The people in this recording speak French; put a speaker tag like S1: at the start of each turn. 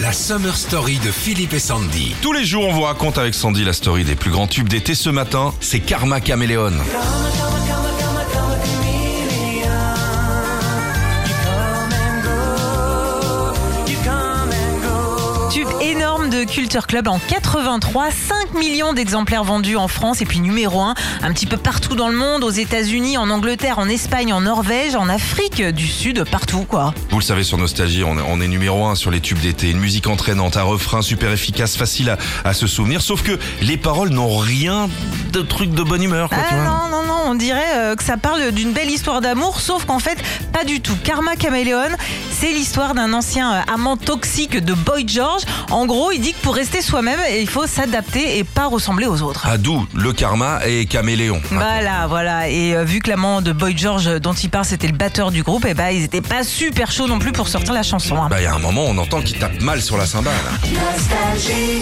S1: La Summer Story de Philippe et Sandy.
S2: Tous les jours, on vous raconte avec Sandy la story des plus grands tubes d'été. Ce matin, c'est Karma Caméléon.
S3: Tube énorme de Culture Club en 83, 5 millions d'exemplaires vendus en France et puis numéro 1 un petit peu partout dans le monde, aux États-Unis, en Angleterre, en Espagne, en Norvège, en Afrique du Sud, partout quoi.
S2: Vous le savez sur Nostalgie, on est, on est numéro un sur les tubes d'été. Une musique entraînante, un refrain super efficace, facile à, à se souvenir. Sauf que les paroles n'ont rien de truc de bonne humeur. Quoi,
S3: Ah
S2: tu vois.
S3: non, non, non, on dirait euh, que ça parle d'une belle histoire d'amour, sauf qu'en fait, pas du tout. Karma Caméléon, c'est l'histoire d'un ancien euh, amant toxique de Boy George. En gros, il dit que pour rester soi-même, il faut s'adapter et pas ressembler aux autres.
S2: Ah, d'où le karma et caméléon.
S3: Voilà, voilà. Et euh, vu que l'amant de Boy George euh, dont il parle, c'était le batteur du groupe, et bah ils étaient pas super chauds non plus pour sortir la chanson. hein.
S2: Bah, il y a un moment, on entend qu'il tape mal sur la cymbale.
S4: Nostalgie.